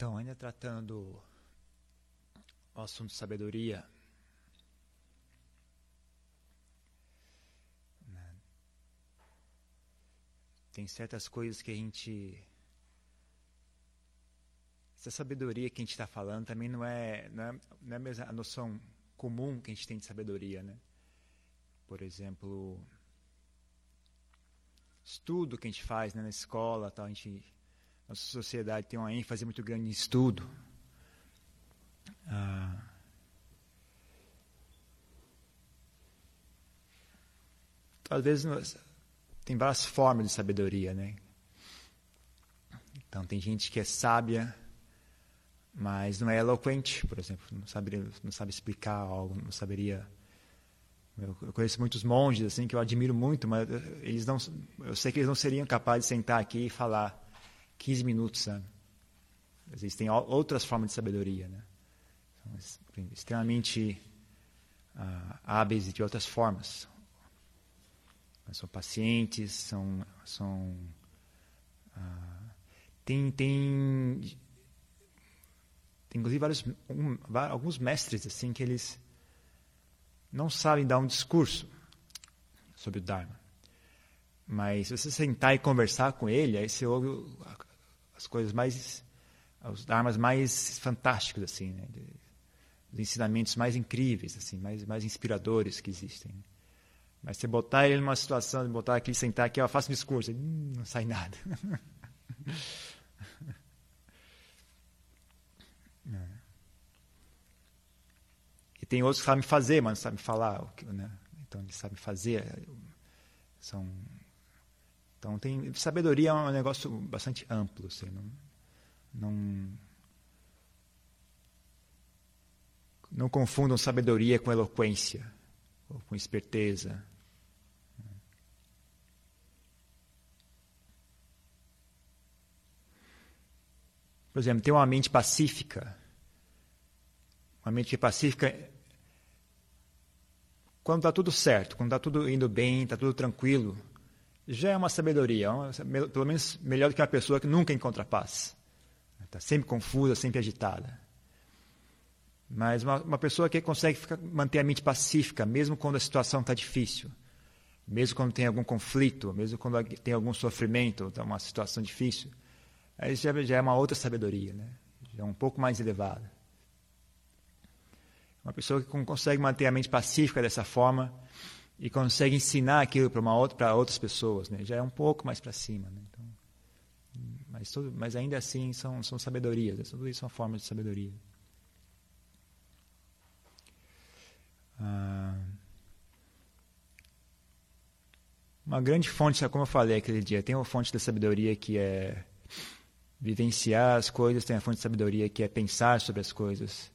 Então, ainda tratando o assunto sabedoria, né? tem certas coisas que a gente. Essa sabedoria que a gente está falando também não é, não é, não é a, noção comum que a gente tem de sabedoria, né? Por exemplo, estudo que a gente faz né, na escola, tal, a gente nossa sociedade tem uma ênfase muito grande em estudo. Ah, às vezes tem várias formas de sabedoria, né? Então tem gente que é sábia, mas não é eloquente, por exemplo, não sabe, não sabe explicar algo, não saberia. Eu, conheço muitos monges assim que eu admiro muito, mas eles não, eu sei que eles não seriam capazes de sentar aqui e falar 15 minutos, sabe? Existem outras formas de sabedoria, né? São extremamente uh, hábeis de outras formas. São pacientes, são, são uh, tem, tem, tem inclusive vários, um, alguns mestres assim que eles não sabem dar um discurso sobre o Dharma. Mas se você sentar e conversar com ele, aí você ouve as coisas mais, os armas mais fantásticos assim, né? os ensinamentos mais incríveis, assim, mais, mais inspiradores que existem. Mas você botar ele numa situação, de botar aqui, sentar aqui, eu faço um discurso, hum, não sai nada. é. E tem outros que sabem fazer, mas não sabem falar. Né? Então, eles sabem fazer. São então, tem, sabedoria é um negócio bastante amplo. Assim, não, não, não confundam sabedoria com eloquência ou com esperteza. Por exemplo, ter uma mente pacífica. Uma mente pacífica quando está tudo certo, quando está tudo indo bem, está tudo tranquilo, já é uma sabedoria, pelo menos melhor do que uma pessoa que nunca encontra paz. Está sempre confusa, sempre agitada. Mas uma, uma pessoa que consegue ficar, manter a mente pacífica, mesmo quando a situação está difícil, mesmo quando tem algum conflito, mesmo quando tem algum sofrimento, está uma situação difícil, aí já, já é uma outra sabedoria, né? já é um pouco mais elevada. Uma pessoa que consegue manter a mente pacífica dessa forma, e consegue ensinar aquilo para uma outra para outras pessoas, né? Já é um pouco mais para cima, né? Então, mas, tudo, mas ainda assim são são sabedorias, né? tudo isso é uma forma de sabedoria. Ah, uma grande fonte, como eu falei aquele dia, tem uma fonte da sabedoria que é vivenciar as coisas, tem a fonte de sabedoria que é pensar sobre as coisas.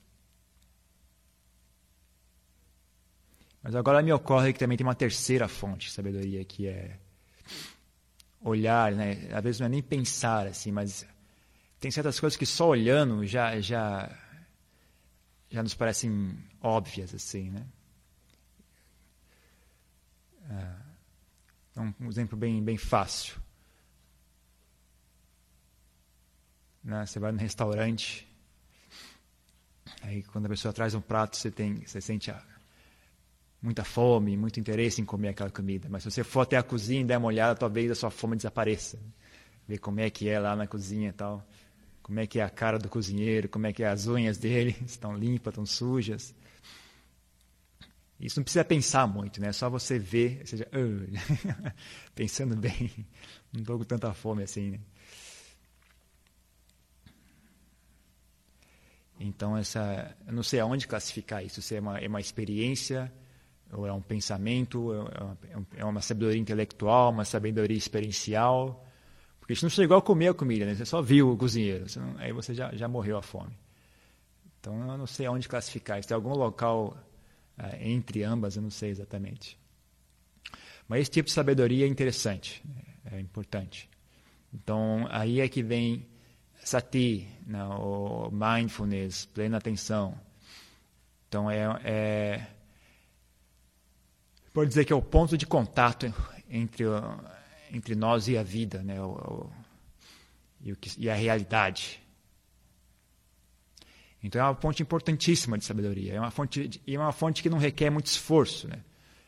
Mas agora me ocorre que também tem uma terceira fonte de sabedoria, que é olhar, né? Às vezes não é nem pensar assim, mas tem certas coisas que só olhando já já já nos parecem óbvias assim, né? É um exemplo bem bem fácil. Né? Você vai no restaurante, aí quando a pessoa traz um prato, você tem, você sente a muita fome, muito interesse em comer aquela comida. Mas se você for até a cozinha e der uma olhada, talvez a sua fome desapareça. Ver como é que é lá na cozinha e tal. Como é que é a cara do cozinheiro, como é que é as unhas dele, estão limpas, estão sujas. Isso não precisa pensar muito, né? É só você ver, ou seja, pensando bem, não estou com tanta fome assim, né? Então, essa, eu não sei aonde classificar isso, se é uma, é uma experiência ou é um pensamento, é, é uma sabedoria intelectual, uma sabedoria experiencial. Porque isso não chegou a comer a comida, né? você só viu o cozinheiro, você não, aí você já, já morreu a fome. Então eu não sei aonde classificar. Se tem algum local é, entre ambas, eu não sei exatamente. Mas esse tipo de sabedoria é interessante, é importante. Então aí é que vem sati, né? o mindfulness, plena atenção. Então é, é pode dizer que é o ponto de contato entre, entre nós e a vida, né? O, o, e, o que, e a realidade. Então é uma fonte importantíssima de sabedoria. É uma fonte e é uma fonte que não requer muito esforço, né?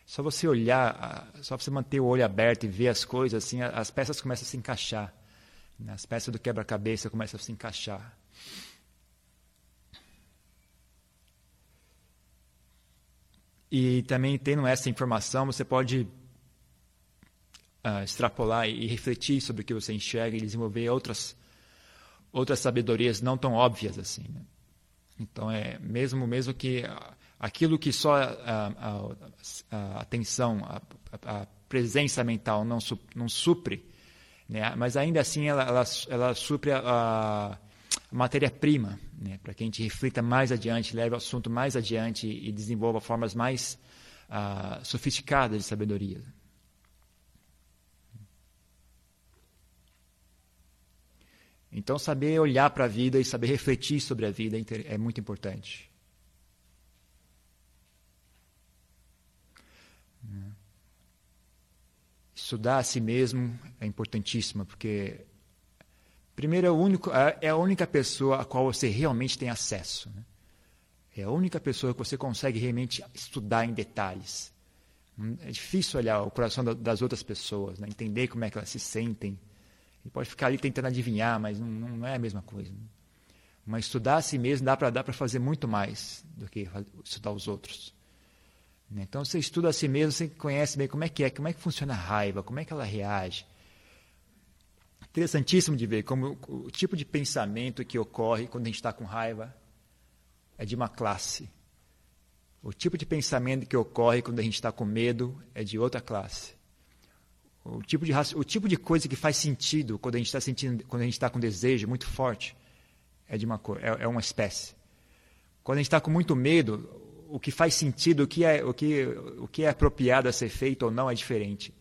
Só você olhar, só você manter o olho aberto e ver as coisas assim, as peças começam a se encaixar. Né? As peças do quebra-cabeça começam a se encaixar. E também tendo essa informação, você pode uh, extrapolar e refletir sobre o que você enxerga e desenvolver outras outras sabedorias não tão óbvias assim. Né? Então é mesmo mesmo que aquilo que só a, a, a atenção, a, a, presença mental não, su, não supre, né? mas ainda assim ela, ela, ela supre a, matéria-prima, né? para que a gente reflita mais adiante, leve o assunto mais adiante e desenvolva formas mais uh, sofisticadas de sabedoria. Então, saber olhar para a vida e saber refletir sobre a vida é, é muito importante. Estudar a si mesmo é importantíssimo, porque, primeiro, é, único, é, é a única pessoa a qual você realmente tem acesso. Né? É a única pessoa que você consegue realmente estudar em detalhes. Hum, é difícil olhar o coração das outras pessoas, né? entender como é que elas se sentem. E pode ficar ali tentando adivinhar, mas não, não é a mesma coisa. Né? Mas estudar a si mesmo dá para fazer muito mais do que estudar os outros. Né? Então você estuda a si mesmo, você conhece bem como é que é, como é que funciona a raiva, como é que ela reage. Interessantíssimo de ver como o tipo de pensamento que ocorre quando a gente está com raiva é de uma classe. O tipo de pensamento que ocorre quando a gente está com medo é de outra classe. O tipo de, o tipo de coisa que faz sentido quando a gente está sentindo, quando a gente está com desejo muito forte é de uma é, é uma espécie. Quando a gente está com muito medo, o que faz sentido, o que, é, o, que, o que é apropriado a ser feito ou não é diferente.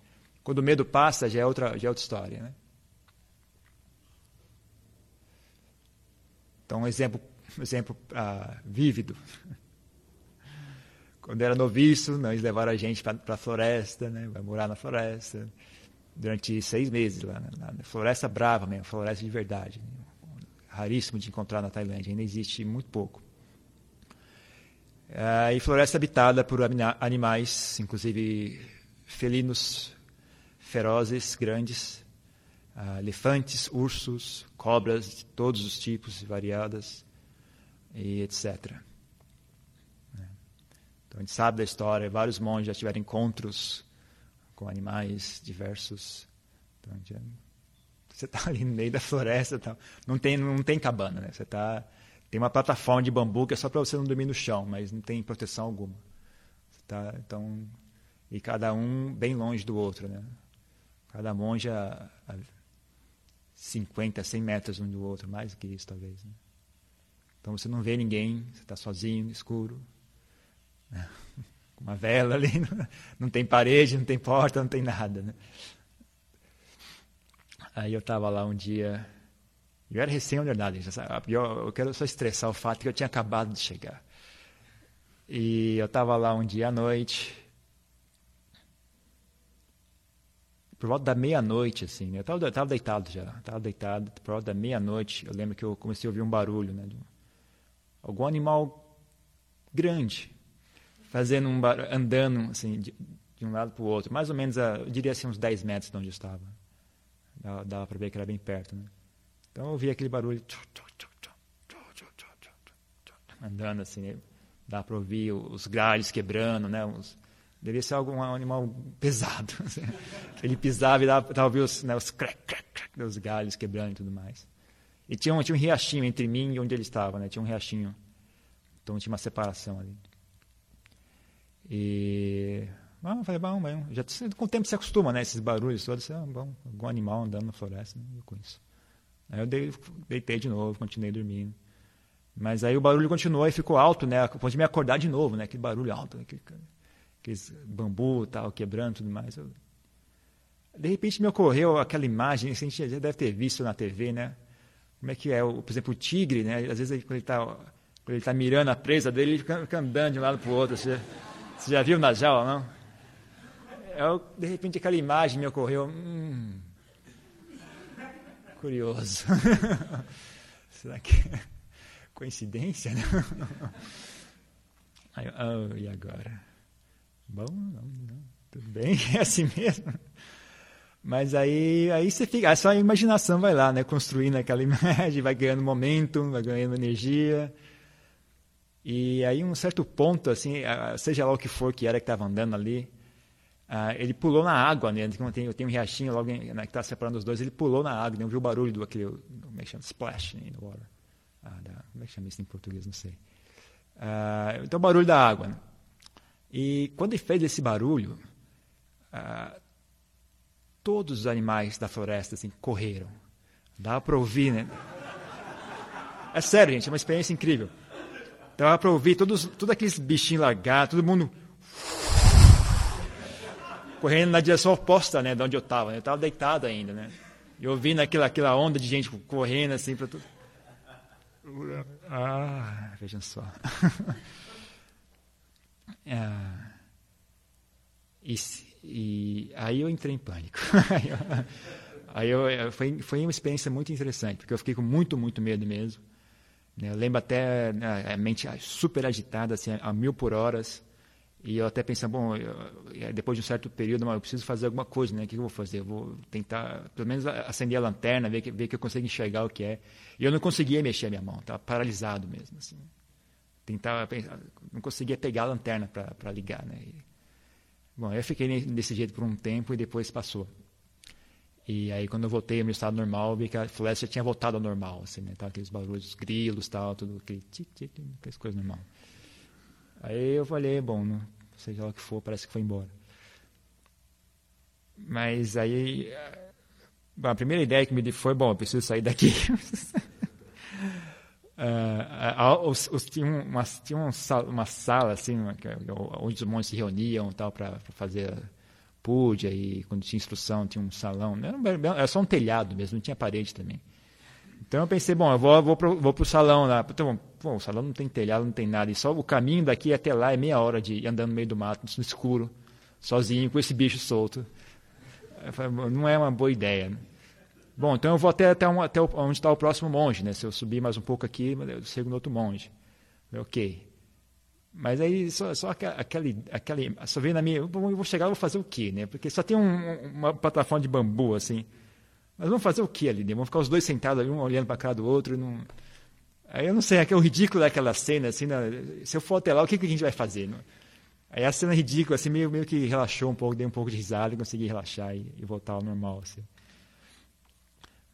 Quando o medo passa, já é outra, já é outra história. Né? Então, um exemplo, um exemplo uh, vívido. Quando era noviço, né, eles levaram a gente para a floresta, né, vai morar na floresta, durante seis meses lá, né, na floresta brava mesmo, floresta de verdade. Raríssimo de encontrar na Tailândia, ainda existe muito pouco. Uh, e floresta habitada por animais, inclusive felinos ferozes, grandes, uh, elefantes, ursos, cobras de todos os tipos e variadas, e etc. Né? Então a gente sabe da história, vários monges já tiveram encontros com animais diversos. Então, já, você está ali no meio da floresta, tá, não, tem, não tem cabana, né? você está tem uma plataforma de bambu que é só para você não dormir no chão, mas não tem proteção alguma. Tá? Então, e cada um bem longe do outro. Né? Cada monge a, a 50, 100 metros um do outro, mais do que isso talvez. Né? Então você não vê ninguém, você está sozinho, escuro. Né? Com uma vela ali, não tem parede, não tem porta, não tem nada. Né? Aí eu estava lá um dia eu era recém-ordenado, eu, eu quero só estressar o fato que eu tinha acabado de chegar. E eu estava lá um dia à noite, por volta da meia-noite, assim, né? eu estava deitado já, estava deitado, por volta da meia-noite, eu lembro que eu comecei a ouvir um barulho, né? De algum animal grande, fazendo um andando, assim, de, de um lado para o outro, mais ou menos, a, eu diria assim, uns 10 metros de onde eu estava. Dava, dava para ver que era bem perto, né? Então eu ouvi aquele barulho andando assim, dá para ouvir os galhos quebrando, né? Uns, devia ser algum animal pesado. Assim. Ele pisava e dava ouvir os, né, os crack, crack, crack dos galhos quebrando e tudo mais. E tinha um, tinha um riachinho entre mim e onde ele estava, né? Tinha um riachinho. Então tinha uma separação ali. E ah, falei, bom, bom. Já, com o tempo se acostuma, né? Esses barulhos todos. Ah, bom, algum animal andando na floresta, né? eu conheço. Aí eu deitei de novo, continuei dormindo. Mas aí o barulho continuou e ficou alto, né? A ponto de me acordar de novo, né? Aquele barulho alto, aquele, aqueles bambu tal, quebrando tudo mais. Eu... De repente me ocorreu aquela imagem, a gente já deve ter visto na TV, né? Como é que é, o, por exemplo, o tigre, né? Às vezes quando ele está ele tá mirando a presa dele, ele fica, andando de um lado para o outro. Você, você já viu na jaula, não? Eu, de repente aquela imagem me ocorreu. Hum, curioso. Será que coincidência, né? Aí, oh, e agora? Bom, não, não, tudo bem, é assim mesmo. Mas aí, aí você fica, a sua imaginação vai lá, né? Construindo aquela imagem, vai ganhando momento, vai ganhando energia. E aí, um certo ponto, assim, seja lá o que for que era que estava andando ali, ele pulou na água, né? Tem, tem um riachinho logo né, que está separando os dois, ele pulou na água, né? ouviu o barulho do aquele, como é que chama? Splash in the water. Ah, da, como é que chama isso em português? Não sei. Uh, então, o barulho da água. Né? E quando ele fez esse barulho, uh, todos os animais da floresta assim, correram. Dava para ouvir, né? É sério, gente, é uma experiência incrível. Dava para ouvir todos, todos aqueles bichinhos largados, todo mundo correndo na direção oposta, né, de onde eu estava. Né? Eu estava deitado ainda, né? E ouvindo aquela, aquela onda de gente correndo assim para tudo. Ah, vejam só. ah, e, e, aí eu entrei em pânico. aí eu, foi, foi uma experiência muito interessante, porque eu fiquei com muito, muito medo mesmo. Né? Eu lembro até né, a mente super agitada, assim, a mil por horas. E eu até pensei, bom, eu, depois de um certo período, eu preciso fazer alguma coisa, né? O que eu vou fazer? Eu vou tentar, pelo menos, acender a lanterna, ver que, ver que eu consigo enxergar o que é. E eu não conseguia mexer a minha mão, estava paralisado mesmo, assim. Tentava, não conseguia pegar a lanterna para ligar, né? E, bom, eu fiquei desse jeito por um tempo e depois passou. E aí, quando eu voltei ao meu estado normal, vi que a floresta tinha voltado ao normal, assim, né? Tava aqueles barulhos, grilos, tal, tudo aquele tic, tic, aquelas coisas normais. Aí eu falei, bom, não, seja lá o que for, parece que foi embora. Mas aí, a primeira ideia que me deu foi, bom, eu preciso sair daqui. uh, os, os, tinha uma, tinha uma, sala, assim, onde os monges se reuniam tal para fazer puja e quando tinha instrução tinha um salão. Era, era só um telhado mesmo, não tinha parede também. Então eu pensei, bom, eu vou, vou, pro, vou pro salão lá. Então, pô, o salão não tem telhado, não tem nada. E só o caminho daqui até lá é meia hora de andando no meio do mato, no escuro, sozinho, com esse bicho solto. Falei, não é uma boa ideia. Né? Bom, então eu vou até, até, um, até onde está o próximo monge, né? Se eu subir mais um pouco aqui, eu chego no outro monge. Ok. Mas aí só, só aquele, aquele, só vem na minha, eu vou chegar, eu vou fazer o quê, né? Porque só tem um, uma plataforma de bambu assim. Mas vamos fazer o que ali? Né? Vamos ficar os dois sentados ali, um olhando para cara do outro. Não... Aí eu não sei, é, é o ridículo daquela cena, assim, né? se eu for até lá, o que, que a gente vai fazer? Né? Aí a cena ridícula, assim, meio, meio que relaxou um pouco, dei um pouco de risada e consegui relaxar e, e voltar ao normal. Assim.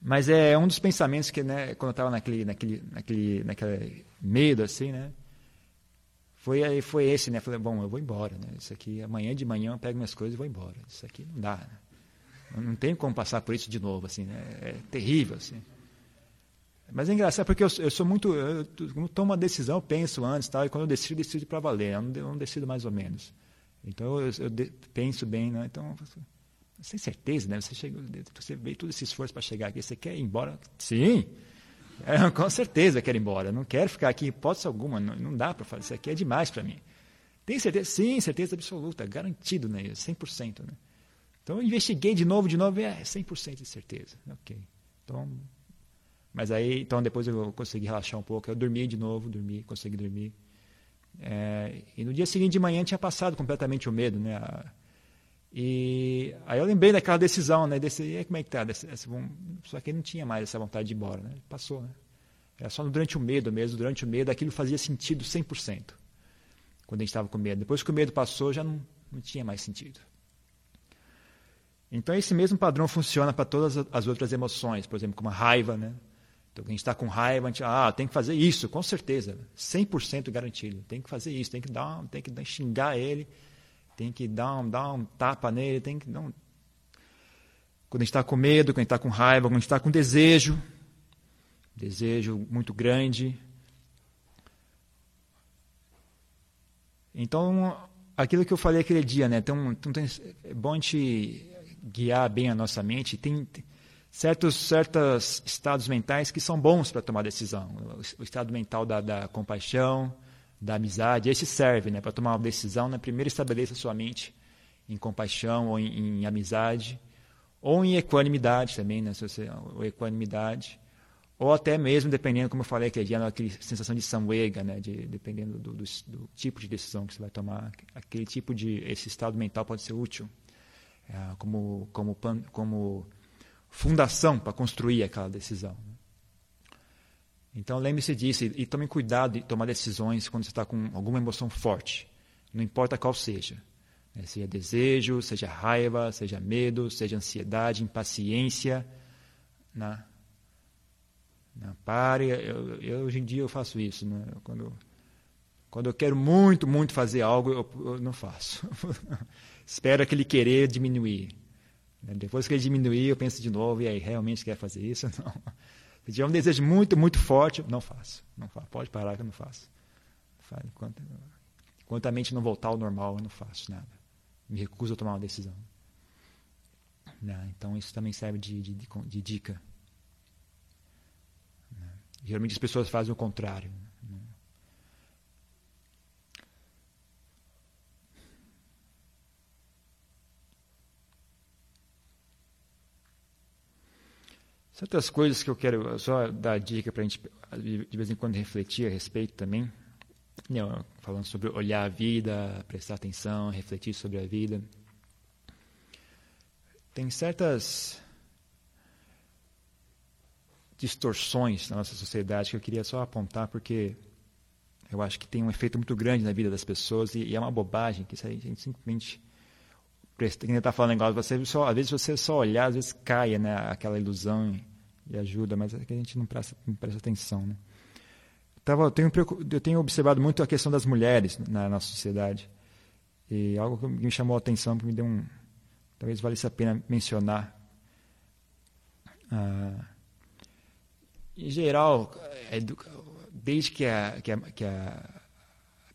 Mas é um dos pensamentos que, né, quando eu estava naquele, naquele, naquele, naquele medo, assim, né? Foi, foi esse, né? Falei, bom, eu vou embora, né? Isso aqui, amanhã de manhã eu pego minhas coisas e vou embora. Isso aqui não dá, né? Não tem como passar por isso de novo, assim, né? é terrível, assim. Mas é engraçado porque eu, eu sou muito, eu, tomo uma decisão, penso antes, tal, e quando eu decido, decido para valer, eu não, eu não, decido mais ou menos. Então eu, eu de, penso bem, né? Então, sem certeza, né? Você chegou, você veio todo esse esforço para chegar aqui, você quer ir embora? Sim. É, com certeza quero ir embora. Eu não quero ficar aqui, hipótese alguma, não, não dá para fazer. Isso aqui é demais para mim. Tem certeza? Sim, certeza absoluta, garantido, né? 100%, né? Então eu investiguei de novo, de novo, e é 100% de certeza. Ok. Então, mas aí, então depois eu consegui relaxar um pouco. Eu dormi de novo, dormi, consegui dormir. É, e no dia seguinte de manhã tinha passado completamente o medo, né? E aí eu lembrei daquela decisão, né? Desse, e aí, como é que tá? Desse, desse, só que não tinha mais essa vontade de ir embora, né? Passou, né? Era só durante o medo mesmo, durante o medo aquilo fazia sentido 100%. Quando a gente estava com medo. Depois que o medo passou, já não, não tinha mais sentido. Então, esse mesmo padrão funciona para todas as outras emoções, por exemplo, como a raiva. Né? Então, a gente está com raiva, a gente ah, tem que fazer isso, com certeza, 100% garantido. Tem que fazer isso, tem que, dar, tem que xingar ele, tem que dar um, dar um tapa nele, tem que um... Quando a gente está com medo, quando a gente está com raiva, quando a gente está com desejo, desejo muito grande. Então, aquilo que eu falei aquele dia, né? Então, então é bom a gente guiar bem a nossa mente, tem certos certos estados mentais que são bons para tomar decisão. O, estado mental da, da, compaixão, da amizade, esse serve né, para tomar uma decisão. Né, primeiro estabeleça sua mente em compaixão ou em, em amizade, ou em equanimidade também, né, se você, ou equanimidade, ou até mesmo dependendo, como eu falei aquele dia, aquela sensação de samwega, né, de, dependendo do, do, do, tipo de decisão que você vai tomar, aquele tipo de esse estado mental pode ser útil é, como como como fundação para construir aquela decisão. Então lembre-se disso e, e tome cuidado de tomar decisões quando você está com alguma emoção forte, não importa qual seja. Né? Seja desejo, seja raiva, seja medo, seja ansiedade, impaciência. Né? Não, pare, eu, eu, hoje em dia eu faço isso. Né? Quando, quando eu quero muito, muito fazer algo, eu, eu não faço. Espero aquele querer diminuir. Né? Depois que ele diminuir, eu penso de novo, e aí, realmente quer fazer isso? Não. Se tiver um desejo muito, muito forte, não faço. Não faço. Pode parar que eu não faço. Enquanto, enquanto a mente não voltar ao normal, eu não faço nada. Me recuso a tomar uma decisão. Né? Então, isso também serve de, de, de, de dica. Né? Geralmente as pessoas fazem o contrário. Né? Certas coisas que eu quero só dar dica para a gente de vez em quando refletir a respeito também. Não, falando sobre olhar a vida, prestar atenção, refletir sobre a vida. Tem certas distorções na nossa sociedade que eu queria só apontar porque eu acho que tem um efeito muito grande na vida das pessoas e, e é uma bobagem que a gente simplesmente presta, quem está falando igual você só às vezes você só olhar às vezes caia né aquela ilusão e ajuda, mas é que a gente não presta, não presta atenção. Né? Tava, eu, tenho, eu tenho observado muito a questão das mulheres na nossa sociedade. E algo que me chamou a atenção, que me deu um. Talvez valesse a pena mencionar. Ah, em geral, desde que a, que a, que a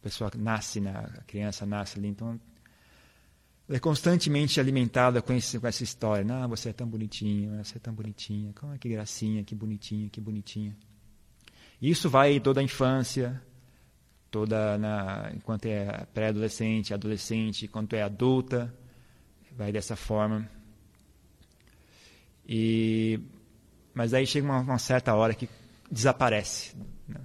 pessoa nasce, né, a criança nasce ali, então é constantemente alimentada com, esse, com essa história. Ah, você é tão bonitinho, você é tão bonitinha, como que gracinha, que bonitinha, que bonitinha. Isso vai toda a infância, toda na, enquanto é pré-adolescente, adolescente, enquanto é adulta, vai dessa forma. E mas aí chega uma, uma certa hora que desaparece, né?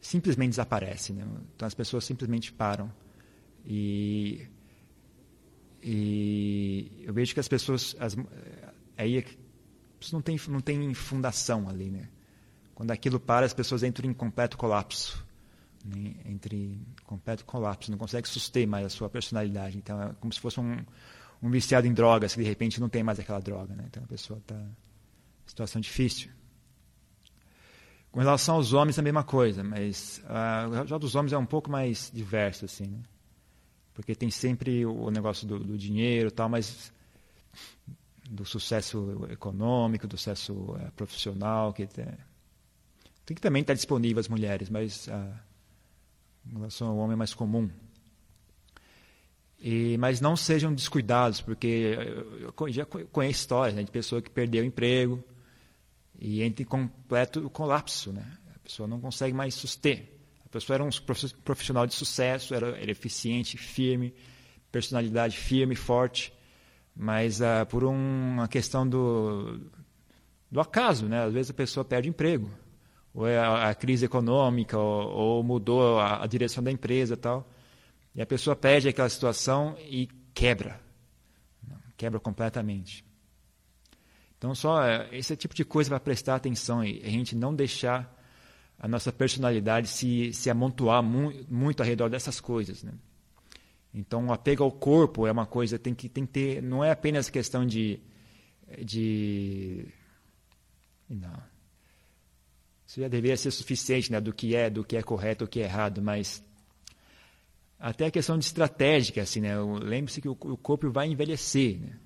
simplesmente desaparece. Né? Então as pessoas simplesmente param e e eu vejo que as pessoas. As, aí é não tem, não tem fundação ali, né? Quando aquilo para, as pessoas entram em completo colapso. Né? Entre em completo colapso, não consegue suster mais a sua personalidade. Então é como se fosse um, um viciado em drogas, que de repente não tem mais aquela droga. Né? Então a pessoa está em situação difícil. Com relação aos homens, é a mesma coisa, mas uh, já dos homens é um pouco mais diverso, assim, né? Porque tem sempre o negócio do, do dinheiro tal, mas do sucesso econômico, do sucesso é, profissional, que tem, tem que também estar disponível às mulheres, mas a, ah, em relação ao homem é mais comum. E, mas não sejam descuidados, porque eu já conheço histórias né, de pessoa que perdeu o emprego e entra em completo colapso. Né? A pessoa não consegue mais suster pessoa era um profissional de sucesso, era, era eficiente, firme, personalidade firme, forte, mas uh, por um, uma questão do, do acaso, né? Às vezes a pessoa perde emprego, ou é a, a crise econômica, ou, ou mudou a, a, direção da empresa, tal, e a pessoa perde aquela situação e quebra, quebra completamente. Então só eh, esse tipo de coisa para prestar atenção e a gente não deixar a nossa personalidade se, se amontoar mu muito ao redor dessas coisas. Né? Então, o apego ao corpo é uma coisa tem que tem que ter, não é apenas questão de de não. Isso já deveria ser suficiente, né, do que é, do que é correto, do que é errado, mas até a questão de estratégica, assim, né? Lembre-se que o, o corpo vai envelhecer, né?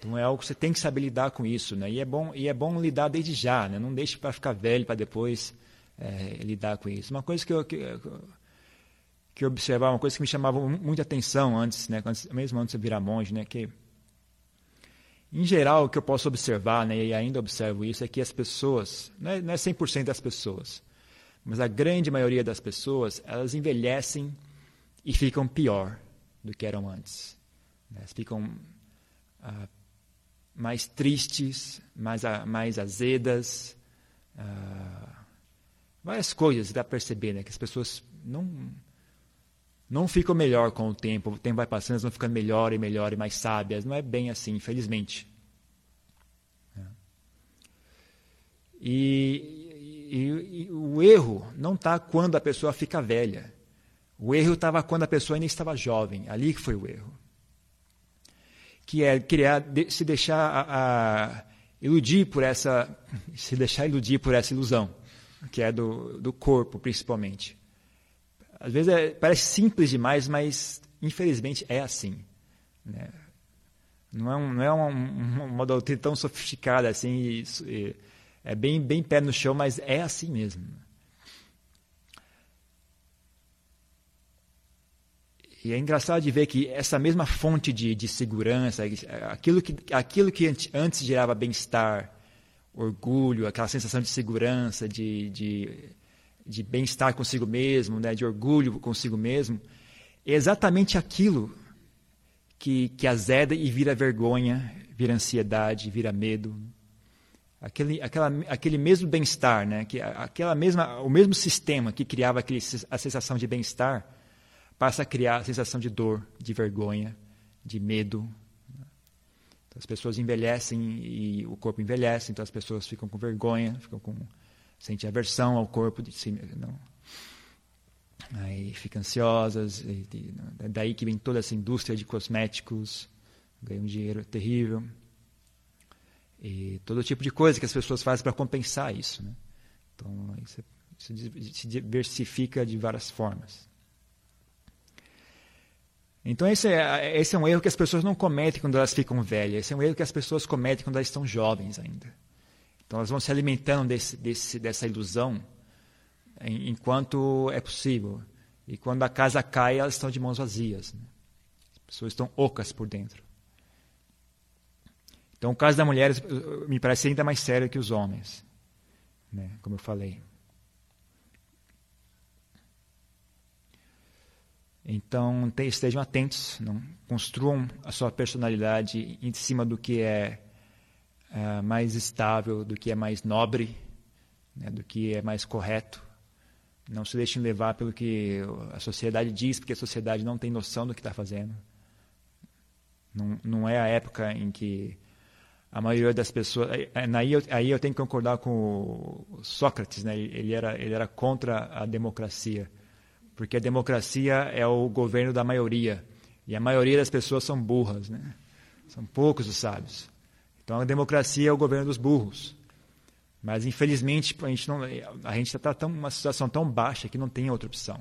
Então é algo que você tem que saber lidar com isso, né? E é bom, e é bom lidar desde já, né? Não deixe para ficar velho para depois é, lidar com isso. Uma coisa que eu, que, que eu observava, uma coisa que me chamava muita atenção antes, né? Mesmo antes de eu virar monge, né? Que em geral, o que eu posso observar, né, e ainda observo isso, é que as pessoas, não é, não é 100% das pessoas, mas a grande maioria das pessoas, elas envelhecem e ficam pior do que eram antes. Né? Elas ficam ah, mais tristes, mais, mais azedas, ah, várias coisas dá para perceber, né? Que as pessoas não não ficam melhor com o tempo. O tempo vai passando, elas vão ficando melhor e melhor e mais sábias. Não é bem assim, infelizmente. É. E, e, e, o erro não está quando a pessoa fica velha. O erro estava quando a pessoa ainda estava jovem. Ali que foi o erro. Que é criar, se deixar a, a, iludir por essa, se deixar iludir por essa ilusão, que é do, do corpo, principalmente. Às vezes é, parece simples demais, mas infelizmente é assim. Né? Não é, um, não é uma, uma, doutrina tão sofisticada assim, é bem, bem pé no chão, mas é assim mesmo. E é engraçado de ver que essa mesma fonte de, de segurança, aquilo que, aquilo que antes gerava bem-estar, orgulho, aquela sensação de segurança, de, de de bem-estar consigo mesmo, né, de orgulho consigo mesmo, é exatamente aquilo que, que azeda e vira vergonha, vira ansiedade, vira medo. Aquele, aquela, aquele mesmo bem-estar, né, que, aquela mesma, o mesmo sistema que criava aquele, a sensação de bem-estar, passa a criar a sensação de dor, de vergonha, de medo. Então, as pessoas envelhecem e o corpo envelhece, então as pessoas ficam com vergonha, ficam com sente aversão ao corpo de si não aí ficam ansiosas e, e, é daí que vem toda essa indústria de cosméticos ganham um dinheiro terrível e todo tipo de coisa que as pessoas fazem para compensar isso né? então isso, isso se diversifica de várias formas então esse é, esse é um erro que as pessoas não cometem quando elas ficam velhas esse é um erro que as pessoas cometem quando elas estão jovens ainda então elas vão se alimentando desse, desse, dessa ilusão enquanto é possível. E quando a casa cai, elas estão de mãos vazias. Né? As pessoas estão ocas por dentro. Então o caso das mulheres me parece ainda mais sério que os homens, né? como eu falei. Então estejam atentos, não construam a sua personalidade em cima do que é é, mais estável, do que é mais nobre, né, do que é mais correto. Não se deixem levar pelo que a sociedade diz, porque a sociedade não tem noção do que está fazendo. Não, não é a época em que a maioria das pessoas. Aí eu, aí eu tenho que concordar com Sócrates, né? ele, era, ele era contra a democracia, porque a democracia é o governo da maioria, e a maioria das pessoas são burras, né? são poucos os sábios. Então a democracia é o governo dos burros. Mas infelizmente a gente não, a gente está tão uma situação tão baixa que não tem outra opção.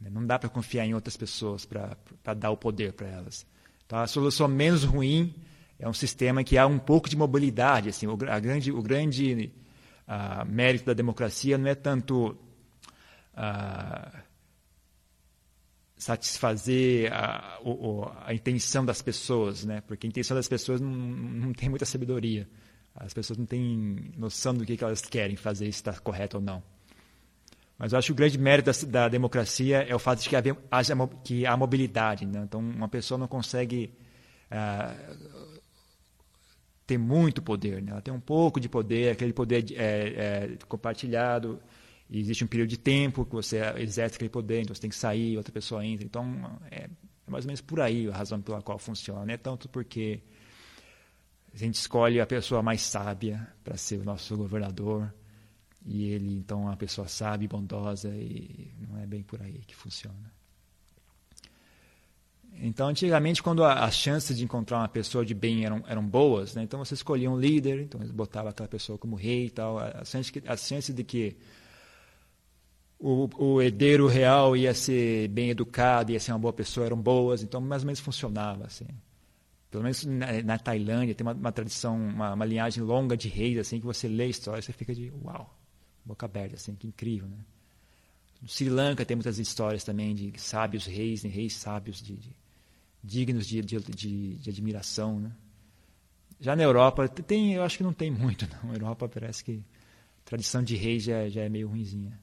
Não dá para confiar em outras pessoas para dar o poder para elas. Então a solução menos ruim é um sistema que há um pouco de mobilidade. Assim, o, grande, o grande uh, mérito da democracia não é tanto uh, satisfazer a, a, intenção das pessoas, né? Porque a intenção das pessoas não, não tem muita sabedoria. As pessoas não têm noção do que, que elas querem fazer, se está correto ou não. Mas eu acho que o grande mérito da, da democracia é o fato de que, haver, haja, que há mobilidade. Né? Então, uma pessoa não consegue ah, ter muito poder. Né? Ela tem um pouco de poder, aquele poder é, é compartilhado, e existe um período de tempo que você exerce aquele poder, então você tem que sair, outra pessoa entra. Então, é, é mais ou menos por aí a razão pela qual funciona. Não é tanto porque a gente escolhe a pessoa mais sábia para ser o nosso governador e ele, então, é uma pessoa sábia e bondosa e não é bem por aí que funciona. Então, antigamente, quando as chances de encontrar uma pessoa de bem eram, eram boas, né? então você escolhia um líder, então eles botavam aquela pessoa como rei e tal. As chances, as chances de que o, o herdeiro real ia ser bem educado, ia ser uma boa pessoa, eram boas, então mais ou menos funcionava assim. Pelo menos na, na Tailândia tem uma, uma tradição, uma, uma, linhagem longa de reis assim que você lê a história, você fica de uau, boca aberta assim, que incrível, né? No Sri Lanka tem muitas histórias também de sábios reis, né? reis sábios de, de dignos de, de, de, de admiração, né? Já na Europa tem, eu acho que não tem muito, não. Europa parece que a tradição de reis já, já é meio ruinzinha.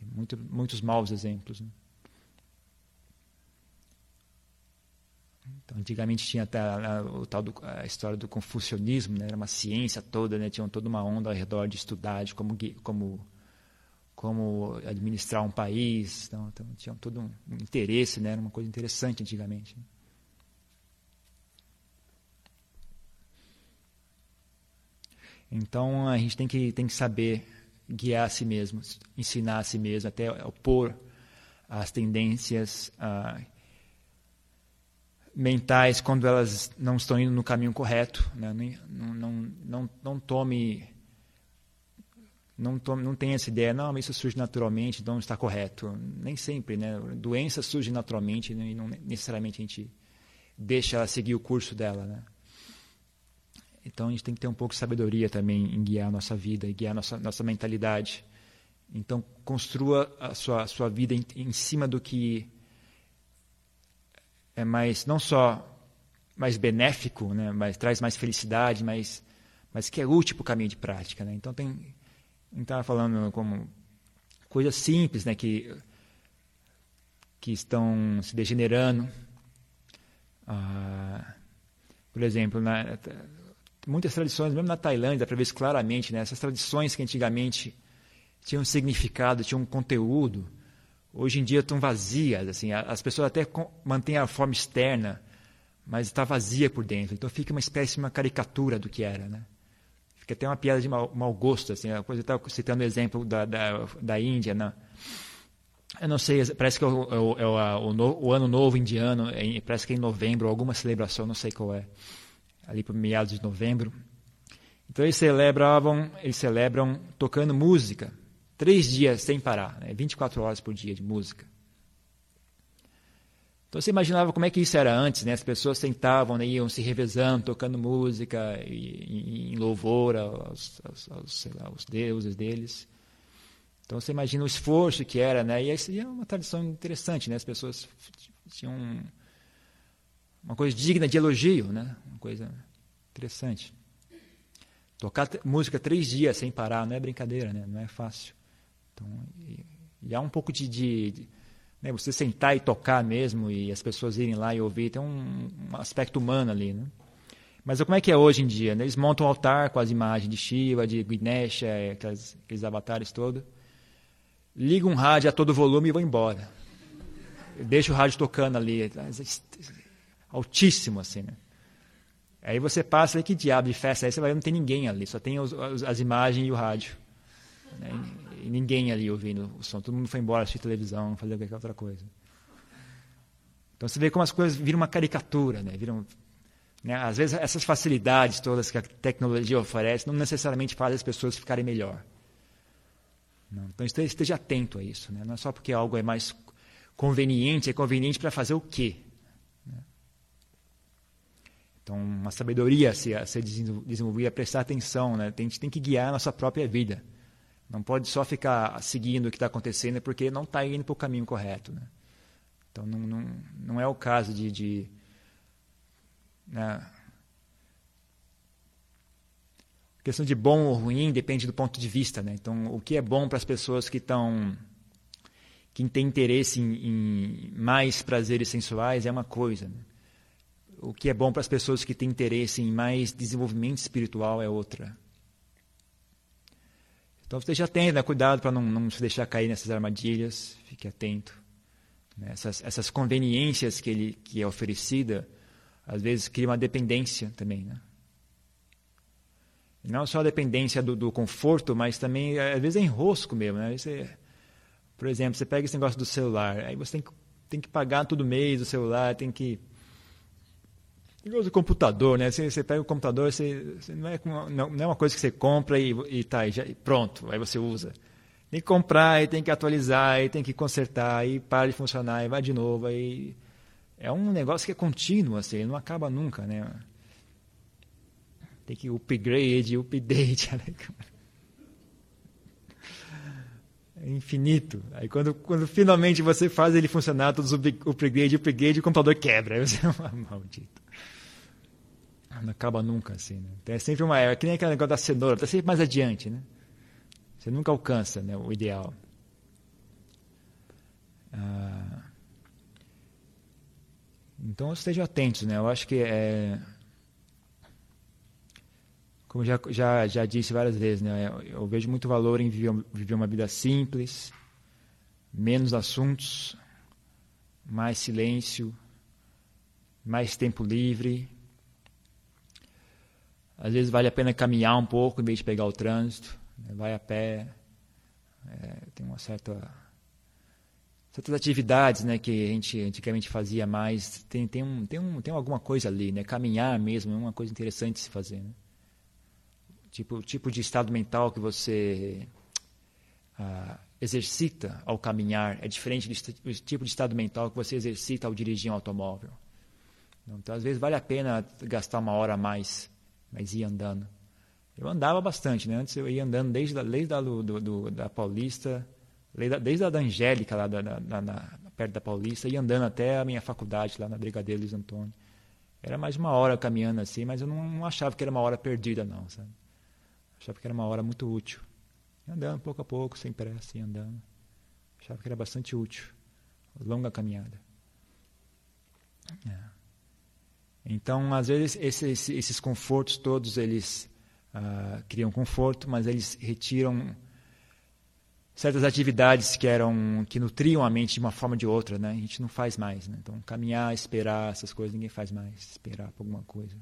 Tem muito, muitos maus exemplos. Né? Então, antigamente tinha até a, o tal do, a história do confucionismo, né? era uma ciência toda, né? tinha toda uma onda ao redor de estudar, de como, como, como administrar um país. Então, então tinha todo um, interesse, né? era uma coisa interessante antigamente. Então a gente tem que, tem que saber guiar a si mesmo, ensinar a si mesmo, até opor as tendências. Uh, mentais quando elas não estão indo no caminho correto. Né? Não, não, não, não tome. Não, tome, não tenha essa ideia, não, isso surge naturalmente, então está correto. Nem sempre, né? Doença surge naturalmente né? e não necessariamente a gente deixa ela seguir o curso dela, né? Então a gente tem que ter um pouco de sabedoria também em guiar a nossa vida, e guiar a nossa, nossa mentalidade. Então construa a sua, a sua vida em, em cima do que é mais não só mais benéfico, né, mas traz mais felicidade, mas mas que é útil para o caminho de prática, né? Então tem estava falando como coisas simples, né, que que estão se degenerando. Ah, por exemplo, na, muitas tradições, mesmo na Tailândia, para ver isso claramente, né, essas tradições que antigamente tinham significado, tinham conteúdo, hoje em dia estão vazias. Assim, as pessoas até mantêm a forma externa, mas está vazia por dentro. Então fica uma espécie de uma caricatura do que era. Né? Fica até uma piada de mau, mau gosto. Assim, a coisa estava citando o exemplo da, da, da Índia. Né? Eu não sei, parece que é o, é o, é o, o, ano novo indiano, é, parece que é em novembro, alguma celebração, não sei qual é, ali para meados de novembro. Então eles celebravam, eles celebram tocando música. Três dias sem parar, né? 24 horas por dia de música. Então você imaginava como é que isso era antes, né? As pessoas sentavam, né? iam se revezando, tocando música em louvor aos, aos, aos, lá, aos, deuses deles. Então você imagina o esforço que era, né? E é uma tradição interessante, né? As pessoas tinham uma coisa digna de elogio, né? Uma coisa interessante. Tocar música três dias sem parar não é brincadeira, né? Não é fácil. Então, e, e há um pouco de, de, de né, você sentar e tocar mesmo e as pessoas irem lá e ouvir, tem um, um aspecto humano ali, né? Mas como é que é hoje em dia? Né? Eles montam um altar com as imagens de Shiva, de Ganesha, aqueles, aqueles avatares todos. Ligam um rádio a todo volume e vão embora. Deixa o rádio tocando ali, altíssimo assim, né? Aí você passa, aí que diabo de festa é essa? Vai, não tem ninguém ali, só tem os, as imagens e o rádio. Né? E ninguém ali ouvindo o som. Todo mundo foi embora assistir televisão, fazer qualquer outra coisa. Então você vê como as coisas viram uma caricatura, né? Viram, né? Às vezes essas facilidades todas que a tecnologia oferece não necessariamente fazem as pessoas ficarem melhor. Não. Então esteja atento a isso. Né? Não é só porque algo é mais conveniente, é conveniente para fazer o quê? Então, uma sabedoria a ser, a desenvolvida é prestar atenção. Né? A gente tem que guiar a nossa própria vida. Não pode só ficar seguindo o que está acontecendo porque não está indo para o caminho correto. Né? Então não, não, não é o caso de. de né? A questão de bom ou ruim depende do ponto de vista. Né? Então, o que é bom para as pessoas que estão. que têm interesse em, em, mais prazeres sensuais é uma coisa. Né? O que é bom para as pessoas que têm interesse em mais desenvolvimento espiritual é outra. Então já tem, né, cuidado para não, não se deixar cair nessas armadilhas, fique atento. Né? Essas, essas conveniências que, ele, que é oferecida, às vezes cria uma dependência também. Né? não só a dependência do, do, conforto, mas também, às vezes, é enrosco mesmo. Né? Você, por exemplo, você pega esse negócio do celular, aí você tem que, tem que pagar todo mês o celular, tem que Igual do computador, né? Você, você, pega o computador, você, você não, é uma, não, é uma coisa que você compra e, e tá, e já, pronto, aí você usa. Tem que comprar, aí tem que atualizar, aí tem que consertar, aí para de funcionar, aí vai de novo. Aí... É um negócio que é contínuo, assim, não acaba nunca, né? Tem que upgrade, update. É infinito. Aí quando, quando finalmente você faz ele funcionar, todos os upgrade, upgrade, o computador quebra. Aí você é maldito. Não acaba nunca, assim. Né? Então, é sempre uma era, que nem aquele negócio da cenoura, está sempre mais adiante, né? Você nunca alcança né, o ideal. Ah, Então estejam atentos, né? Eu acho que é como já já já disse várias vezes, né? Eu, vejo muito valor em viver, viver uma vida simples, menos assuntos, mais silêncio, mais tempo livre. Às vezes vale a pena caminhar um pouco em vez de pegar o trânsito. Né? Vai a pé. É, tem uma certa certas atividades né que a gente antigamente fazia mais tem tem um tem um tem alguma coisa ali né caminhar mesmo é uma coisa interessante de se fazer né? Tipo tipo de estado mental que você ah, exercita ao caminhar é diferente do tipo de estado mental que você exercita ao dirigir um automóvel então às vezes vale a pena gastar uma hora a mais mas ir andando eu andava bastante né antes eu ia andando desde a, desde a, do, do, da Paulista desde a da Angélica, lá da, da, da, perto da Paulista, ia andando até a minha faculdade, lá na Brigadeiro Luiz Antônio. Era mais uma hora caminhando assim, mas eu não, não achava que era uma hora perdida, não, sabe? Achava que era uma hora muito útil. Andando pouco a pouco, sem pressa, ia andando. Achava que era bastante útil. Longa caminhada. É. Então, às vezes, esses, esses confortos todos, eles ah, criam conforto, mas eles retiram certas atividades que eram que nutriam a mente de uma forma ou de outra, né? A gente não faz mais, né? Então, caminhar, esperar, essas coisas ninguém faz mais, esperar por alguma coisa.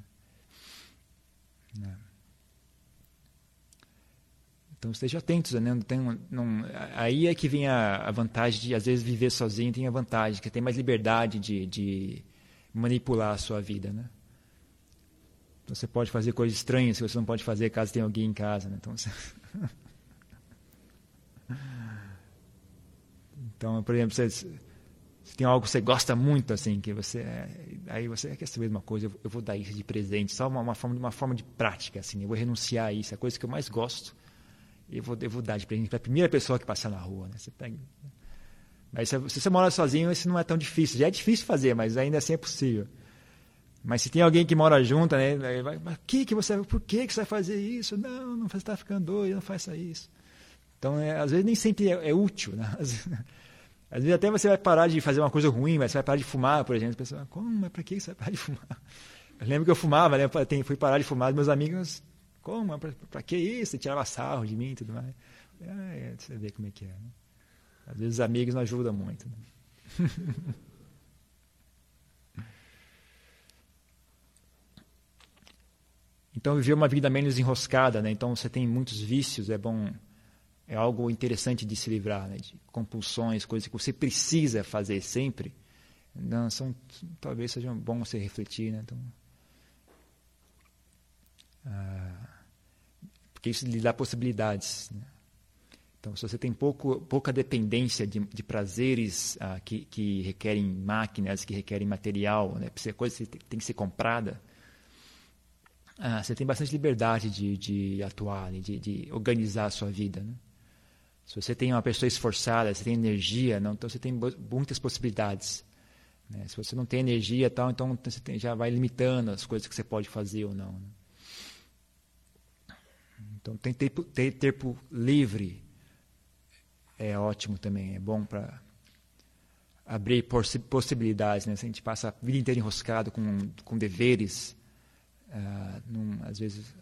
Né? Então esteja atentos, né? Aí é que vem a, a, vantagem de às vezes viver sozinho tem a vantagem que tem mais liberdade de, de manipular a sua vida, né? Então, você pode fazer coisas estranhas que você não pode fazer caso tenha alguém em casa, né? Então você Então, por exemplo, você, se tem algo que você gosta muito, assim, que você. Aí você quer saber uma coisa, eu vou dar isso de presente, só uma, uma, forma, uma forma de prática, assim, eu vou renunciar a isso, é a coisa que eu mais gosto, eu vou, eu vou dar de presente para a primeira pessoa que passar na rua. Né? Você pega. Mas se, você mora sozinho, isso não é tão difícil. Já é difícil fazer, mas ainda assim é possível. Mas se tem alguém que mora junto, né? Mas que que você, por que que você vai fazer isso? Não, não está ficando doido, não faça isso. Então, é, às vezes nem sempre é, é útil, né? Às às vezes até você vai parar de fazer uma coisa ruim, mas você vai parar de fumar, por exemplo. A pessoa, como? Mas para que você vai parar de fumar? Eu lembro que eu fumava, né? Eu fui parar de fumar, meus amigos, como? Para que isso? Você tirava sarro de mim e tudo mais. É, você vê como é que é. Né? Às vezes os amigos não ajudam muito. Né? então, viver uma vida menos enroscada, né? Então, você tem muitos vícios, é bom é algo interessante de se livrar, né? de compulsões, coisas que você precisa fazer sempre. Não, são, talvez seja bom você refletir. Né? Então, ah, porque isso lhe dá possibilidades. Né? Então, se você tem pouco, pouca dependência de, de prazeres ah, que, que, requerem máquinas, que requerem material, né? coisa que tem que ser comprada, ah, você tem bastante liberdade de, de atuar, né? de, de organizar a sua vida. Né? Se você tem uma pessoa esforçada, você tem energia, não, então você tem muitas possibilidades. Né? Se você não tem energia, tal, então você tem, já vai limitando as coisas que você pode fazer ou não. Né? Então tem tempo, ter tempo livre é ótimo também, é bom para abrir possibilidades. Né? Se a gente passa a vida inteira enroscado com, com deveres, uh, num, às vezes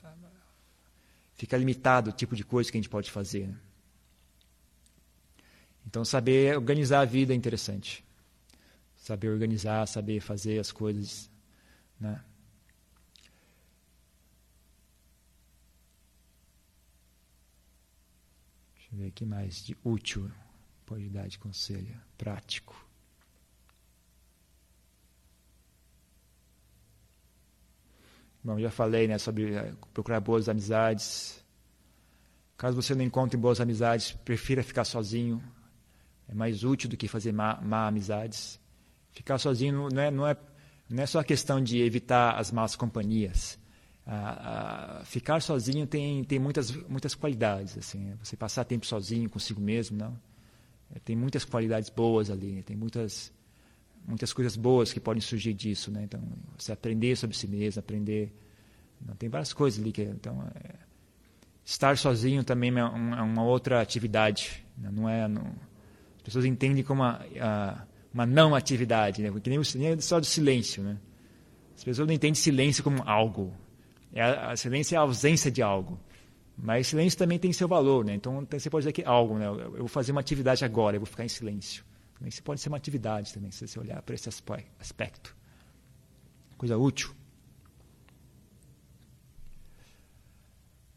fica limitado o tipo de coisa que a gente pode fazer. Né? Então, saber organizar a vida é interessante. Saber organizar, saber fazer as coisas. Né? Deixa eu ver aqui mais de útil. Pode dar de conselho. Prático. Bom, já falei né, sobre eh, procurar boas amizades. Caso você não encontre boas amizades, prefira ficar sozinho é mais útil do que fazer má, má amizades. Ficar sozinho não é, não, é, não é só a questão de evitar as más companhias. Ficar sozinho tem, tem muitas, muitas qualidades. Assim, né? Você passar tempo sozinho, consigo mesmo, não. É, tem muitas qualidades boas ali, né? tem muitas, muitas coisas boas que podem surgir disso. Né? Então, você aprender sobre si mesmo, aprender. Não, tem várias coisas ali. Que, então, é, estar sozinho também é uma, é uma outra atividade. Né? Não é. Não, pessoas entendem como a, a, uma não atividade, né? Que nem, o, nem só do silêncio, né? As pessoas não entendem silêncio como algo. É a, a silêncio é a ausência de algo. Mas silêncio também tem seu valor, né? Então você pode dizer que algo, né? Eu vou fazer uma atividade agora, eu vou ficar em silêncio. Isso pode ser uma atividade também, se você olhar para esse aspecto. Coisa útil.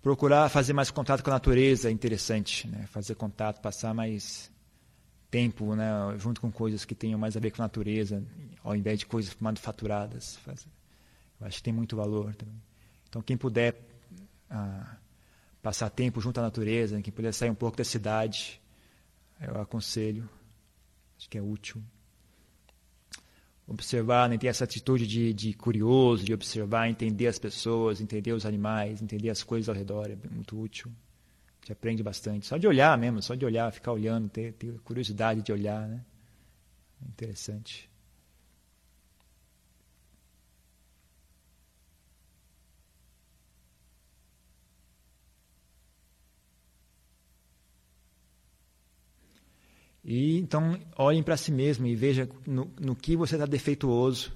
Procurar fazer mais contato com a natureza é interessante, né? Fazer contato, passar mais tempo, né? Junto com coisas que tenham mais a ver com a natureza, ao invés de coisas manufaturadas. Eu acho que tem muito valor também. Então, quem puder ah, passar tempo junto à natureza, quem puder sair um pouco da cidade, eu aconselho. Acho que é útil. Observar, né, ter essa atitude de, de curioso, de observar, entender as pessoas, entender os animais, entender as coisas ao redor, é muito útil. A gente aprende bastante. Só de olhar mesmo, só de olhar, ficar olhando, ter, ter curiosidade de olhar, né? É interessante. E então olhem para si mesmo e veja no, no que você está defeituoso,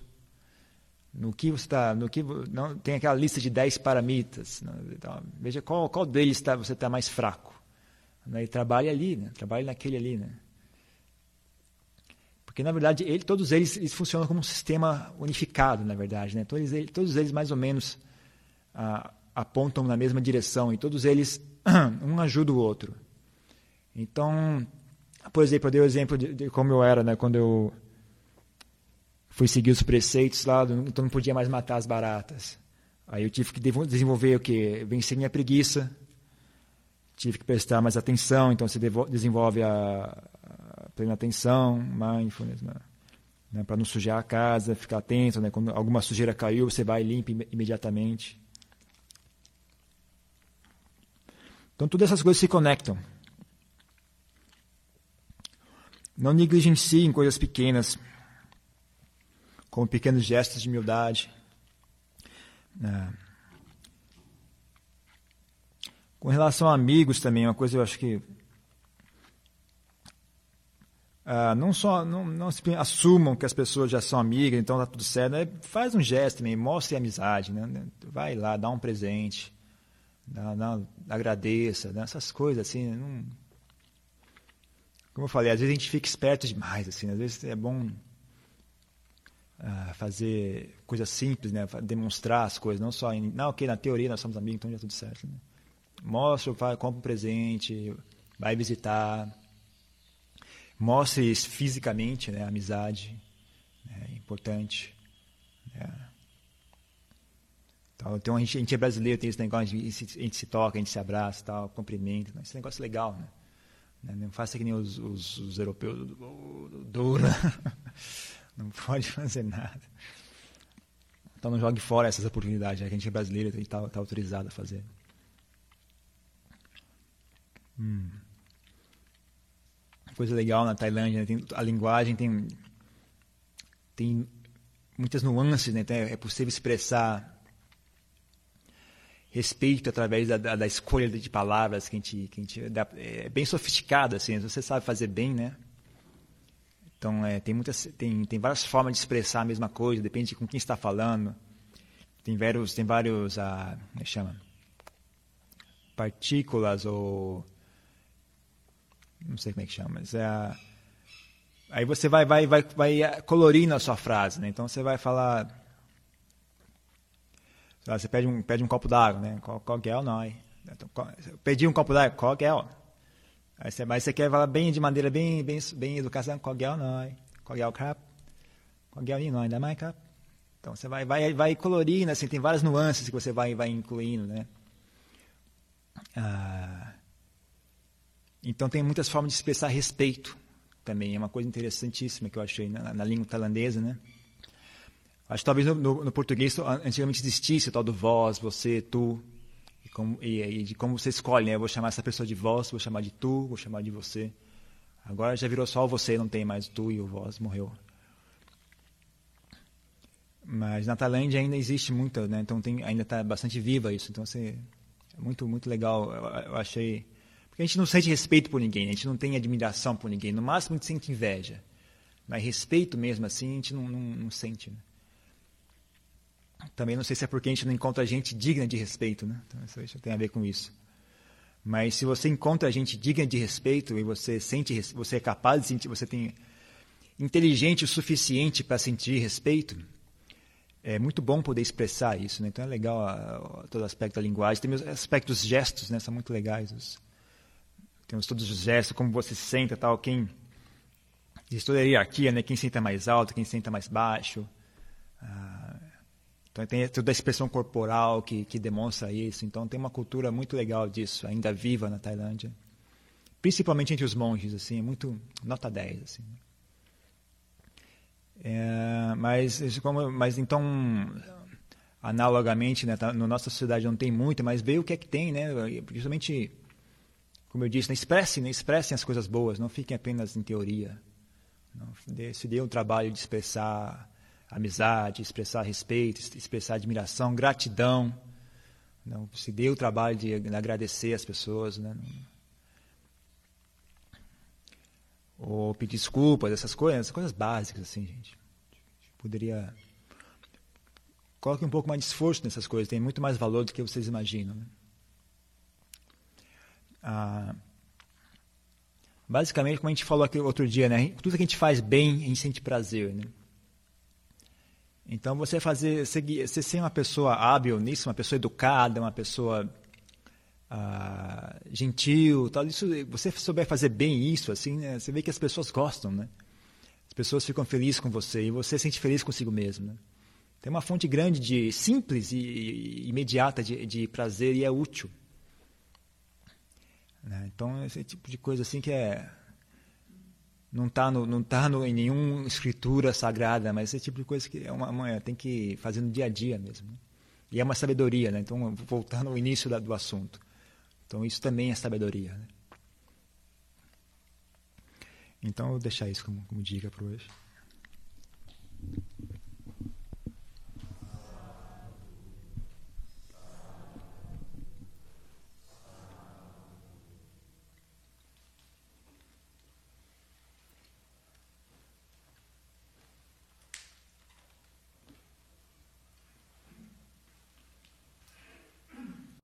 no que você está, no que não tem aquela lista de 10 paramitas, né? então, veja qual, qual deles tá, você está mais fraco. Né? E trabalhe ali, né? trabalhe naquele ali, né? Porque na verdade ele, todos eles, eles, funcionam como um sistema unificado, na verdade, né? Todos eles, todos eles mais ou menos ah, apontam na mesma direção e todos eles um ajuda o outro. Então por exemplo, eu dei o exemplo de, de como eu era, né? Quando eu fui seguir os preceitos lá, então não podia mais matar as baratas. Aí eu tive que desenvolver o quê? Vencer minha preguiça, tive que prestar mais atenção, então você desenvolve a, a plena atenção, mindfulness, né? né? para não sujar a casa, ficar atento, né? quando alguma sujeira caiu, você vai e limpa imediatamente. Então, todas essas coisas se conectam. Não negligenciem coisas pequenas, como pequenos gestos de humildade. É. Com relação a amigos também, uma coisa eu acho que Uh, não só não, não assumam que as pessoas já são amigas, então tá tudo certo. Né? Faz um gesto também, mostre amizade, né? Vai lá, dá um presente, dá, dá, agradeça, né? essas coisas assim. Não, como eu falei, às vezes a gente fica esperto demais, assim, às vezes é bom uh, fazer coisas simples, né, demonstrar as coisas, não só em, não, ok, na teoria nós somos amigos, então já é tudo certo. Né? Mostra, vai, compra um presente, vai visitar, mostre fisicamente, né, amizade, né, é importante. Né? Então, a gente, a gente é brasileiro, tem esse negócio, a gente, a gente se toca, a gente se abraça, tal, cumprimenta, né? esse negócio é legal, né? Né? Não faça que nem os, os, os europeus do Não pode fazer nada. Então não jogue fora essas oportunidades. A gente é brasileiro e está tá autorizado a fazer. Hum. Coisa legal na Tailândia, né? tem, a linguagem tem, tem muitas nuances, né? Então é possível expressar respeito através da, da, da, escolha de palavras que a gente, que a gente dá, é bem sofisticada assim você sabe fazer bem né? Então é, tem muitas tem, tem várias formas de expressar a mesma coisa depende de com quem está falando. Tem vários tem vários ah, é chama? Partículas ou não sei como é que chama mas é aí você vai vai vai vai colorindo a sua frase né? Então você vai falar você pede um, pede um copo d'água, né? Qual, é o nós? Pedi um copo d'água, qual é o? Aí você, mas você quer falar bem de maneira bem, bem, bem educação, qual é o nós? Qual é o cap? Qual é o nós? Ainda mais cap? Então você vai, vai, vai colorindo, assim, tem várias nuances que você vai, vai incluindo, né? Ah, então tem muitas formas de expressar respeito também, é uma coisa interessantíssima que eu achei na, na língua tailandesa, né? Acho que talvez no, no, no, português antigamente existisse o tal do vós, você, tu, e, como, e, e, de como você escolhe, né? Eu vou chamar essa pessoa de vós, vou chamar de tu, vou chamar de você. Agora já virou só o você, não tem mais o tu e o vós, morreu. Mas na Tailândia ainda existe muita, né? Então tem, ainda está bastante viva isso. Então assim, é muito, muito legal. Eu, eu, achei. Porque a gente não sente respeito por ninguém, a gente não tem admiração por ninguém. No máximo a gente sente inveja. Mas respeito mesmo assim, a gente não, não, não sente. Né? Também não sei se é porque a gente não encontra gente digna de respeito, né? Então isso tem a ver com isso. Mas se você encontra gente digna de respeito e você sente, você é capaz de sentir, você tem inteligente o suficiente para sentir respeito, é muito bom poder expressar isso, né? Então é legal a, a, todo aspecto da linguagem. Tem os aspectos gestos, né? São muito legais. Os, temos todos os gestos, como você se senta, tal, quem existe toda a hierarquia, né? Quem senta mais alto, quem senta mais baixo. Ah, então tem toda a expressão corporal que, que demonstra isso. Então tem uma cultura muito legal disso, ainda viva na Tailândia. Principalmente entre os monges, assim, é muito nota 10, assim. É, mas, como, mas então, analogamente, né, tá, na nossa sociedade não tem muito, mas vê o que é que tem, né? Justamente, como eu disse, né, expressem, né, expressem as coisas boas, não fiquem apenas em teoria. Não, se dê o trabalho de expressar amizade, expressar respeito, expressar admiração, gratidão. Não se dê o trabalho de agradecer as pessoas, né? Ou pedir desculpas, essas coisas, coisas básicas assim, gente. Poderia coloque um pouco mais de esforço nessas coisas, tem muito mais valor do que vocês imaginam. Né? Ah, basicamente, como a gente falou aqui outro dia, né? Tudo que a gente faz bem, a gente sente prazer, né? Então, você fazer, você ser uma pessoa hábil nisso, uma pessoa educada, uma pessoa ah, gentil, tal, isso, você souber fazer bem isso, assim, né, você vê que as pessoas gostam, né? As pessoas ficam felizes com você e você se sente feliz consigo mesmo, né? Tem uma fonte grande de simples e, e imediata de, de, prazer e é útil. Né? Então, esse tipo de coisa assim que é não está no, não tá no, em nenhuma escritura sagrada, mas esse tipo de coisa que é uma, uma tem que fazer no dia a dia mesmo. Né? E é uma sabedoria, né? Então, voltando ao início da, do assunto. Então, isso também é sabedoria. Né? Então, eu vou deixar isso como, como dica para hoje.